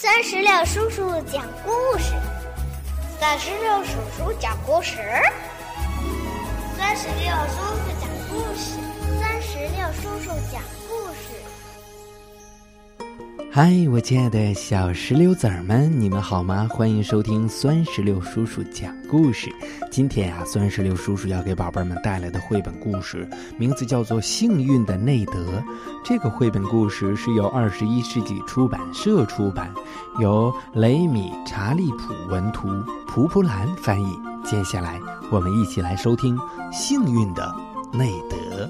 三十六叔叔讲故事，三十六叔叔讲故事，三十六叔叔讲故事，三十六叔叔讲。嗨，我亲爱的小石榴籽儿们，你们好吗？欢迎收听酸石榴叔叔讲故事。今天呀，酸石榴叔叔要给宝贝们带来的绘本故事，名字叫做《幸运的内德》。这个绘本故事是由二十一世纪出版社出版，由雷米·查利普文图，蒲蒲兰翻译。接下来，我们一起来收听《幸运的内德》。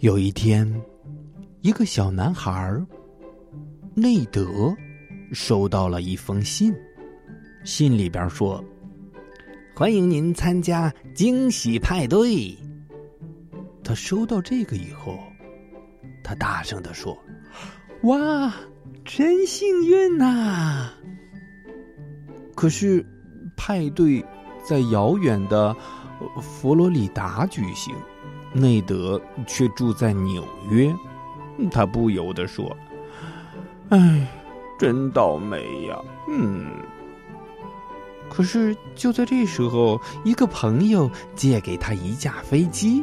有一天，一个小男孩内德收到了一封信，信里边说：“欢迎您参加惊喜派对。”他收到这个以后，他大声的说：“哇，真幸运呐！”可是，派对在遥远的佛罗里达举行。内德却住在纽约，他不由得说：“哎，真倒霉呀！”嗯。可是就在这时候，一个朋友借给他一架飞机，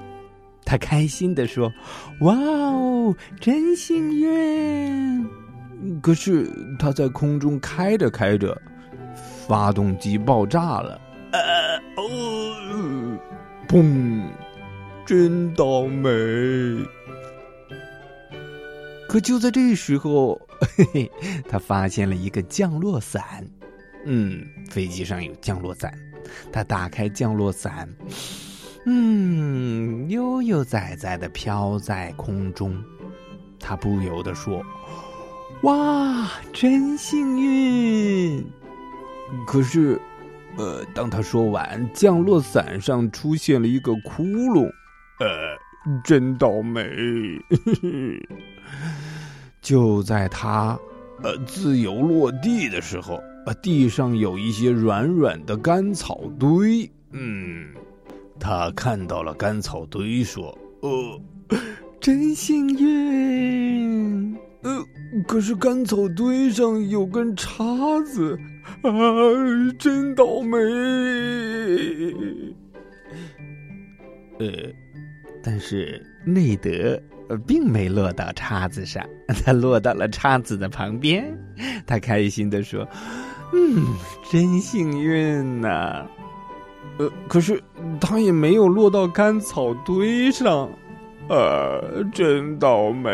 他开心的说：“哇哦，真幸运！”可是他在空中开着开着，发动机爆炸了，呃哦，砰！真倒霉！可就在这时候，嘿嘿，他发现了一个降落伞。嗯，飞机上有降落伞。他打开降落伞，嗯，悠悠哉哉的飘在空中。他不由得说：“哇，真幸运！”可是，呃，当他说完，降落伞上出现了一个窟窿。呃，真倒霉！就在他呃自由落地的时候，呃，地上有一些软软的干草堆。嗯，他看到了干草堆，说：“呃，真幸运！呃，可是干草堆上有根叉子，啊，真倒霉！”呃。但是内德并没落到叉子上，他落到了叉子的旁边。他开心的说：“嗯，真幸运呐！”呃，可是他也没有落到干草堆上，啊，真倒霉！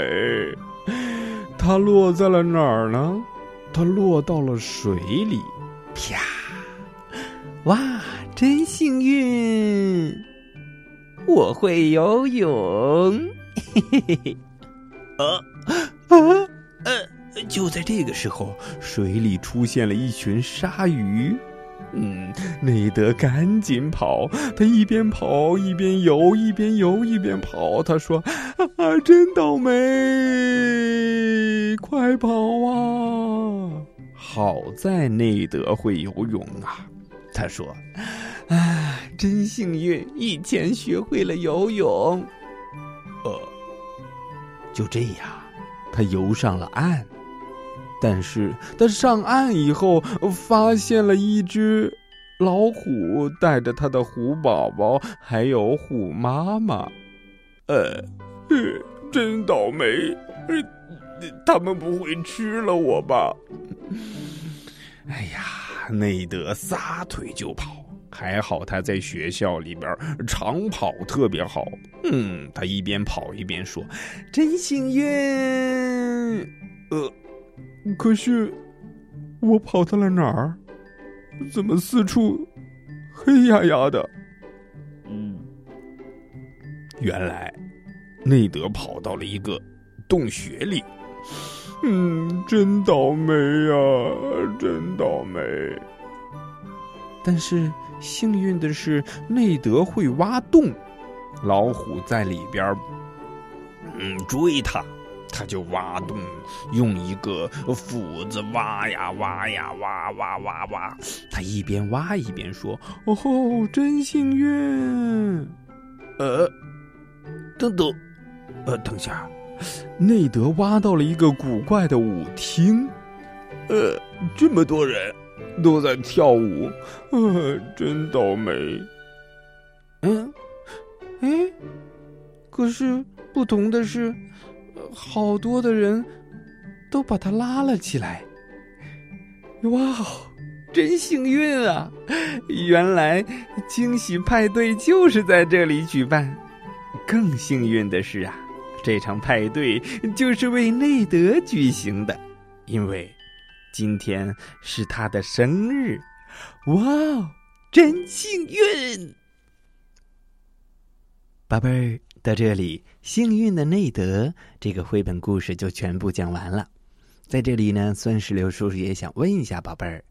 他落在了哪儿呢？他落到了水里，啪！哇，真幸运！我会游泳，嘿嘿嘿嘿，啊啊呃！就在这个时候，水里出现了一群鲨鱼。嗯，内德赶紧跑，他一边跑一边游，一边游一边跑。他说：“啊，真倒霉！快跑啊！”好在内德会游泳啊，他说。啊，真幸运！以前学会了游泳。呃，就这样，他游上了岸。但是他上岸以后，发现了一只老虎带着他的虎宝宝，还有虎妈妈。呃，真倒霉！他们不会吃了我吧？哎呀，内德撒腿就跑。还好他在学校里边长跑特别好，嗯，他一边跑一边说：“真幸运。”呃，可是我跑到了哪儿？怎么四处黑压压的？嗯，原来内德跑到了一个洞穴里。嗯，真倒霉呀，真倒霉。但是幸运的是，内德会挖洞，老虎在里边儿，嗯，追他。他就挖洞，用一个斧子挖呀挖呀挖挖挖挖。他一边挖一边说：“哦吼，真幸运！”呃，等等，呃，等下，内德挖到了一个古怪的舞厅。呃，这么多人都在跳舞，呃，真倒霉。嗯，哎，可是不同的是，好多的人都把他拉了起来。哇，真幸运啊！原来惊喜派对就是在这里举办。更幸运的是啊，这场派对就是为内德举行的，因为。今天是他的生日，哇哦，真幸运！宝贝儿，到这里，幸运的内德这个绘本故事就全部讲完了。在这里呢，酸石榴叔叔也想问一下宝贝儿，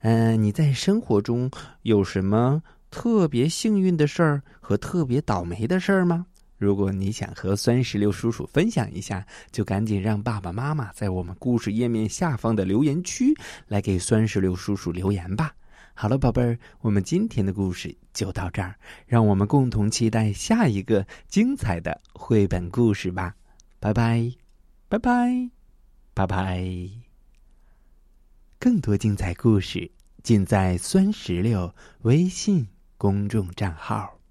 嗯，你在生活中有什么特别幸运的事儿和特别倒霉的事儿吗？如果你想和酸石榴叔叔分享一下，就赶紧让爸爸妈妈在我们故事页面下方的留言区来给酸石榴叔叔留言吧。好了，宝贝儿，我们今天的故事就到这儿，让我们共同期待下一个精彩的绘本故事吧。拜拜，拜拜，拜拜。更多精彩故事尽在酸石榴微信公众账号。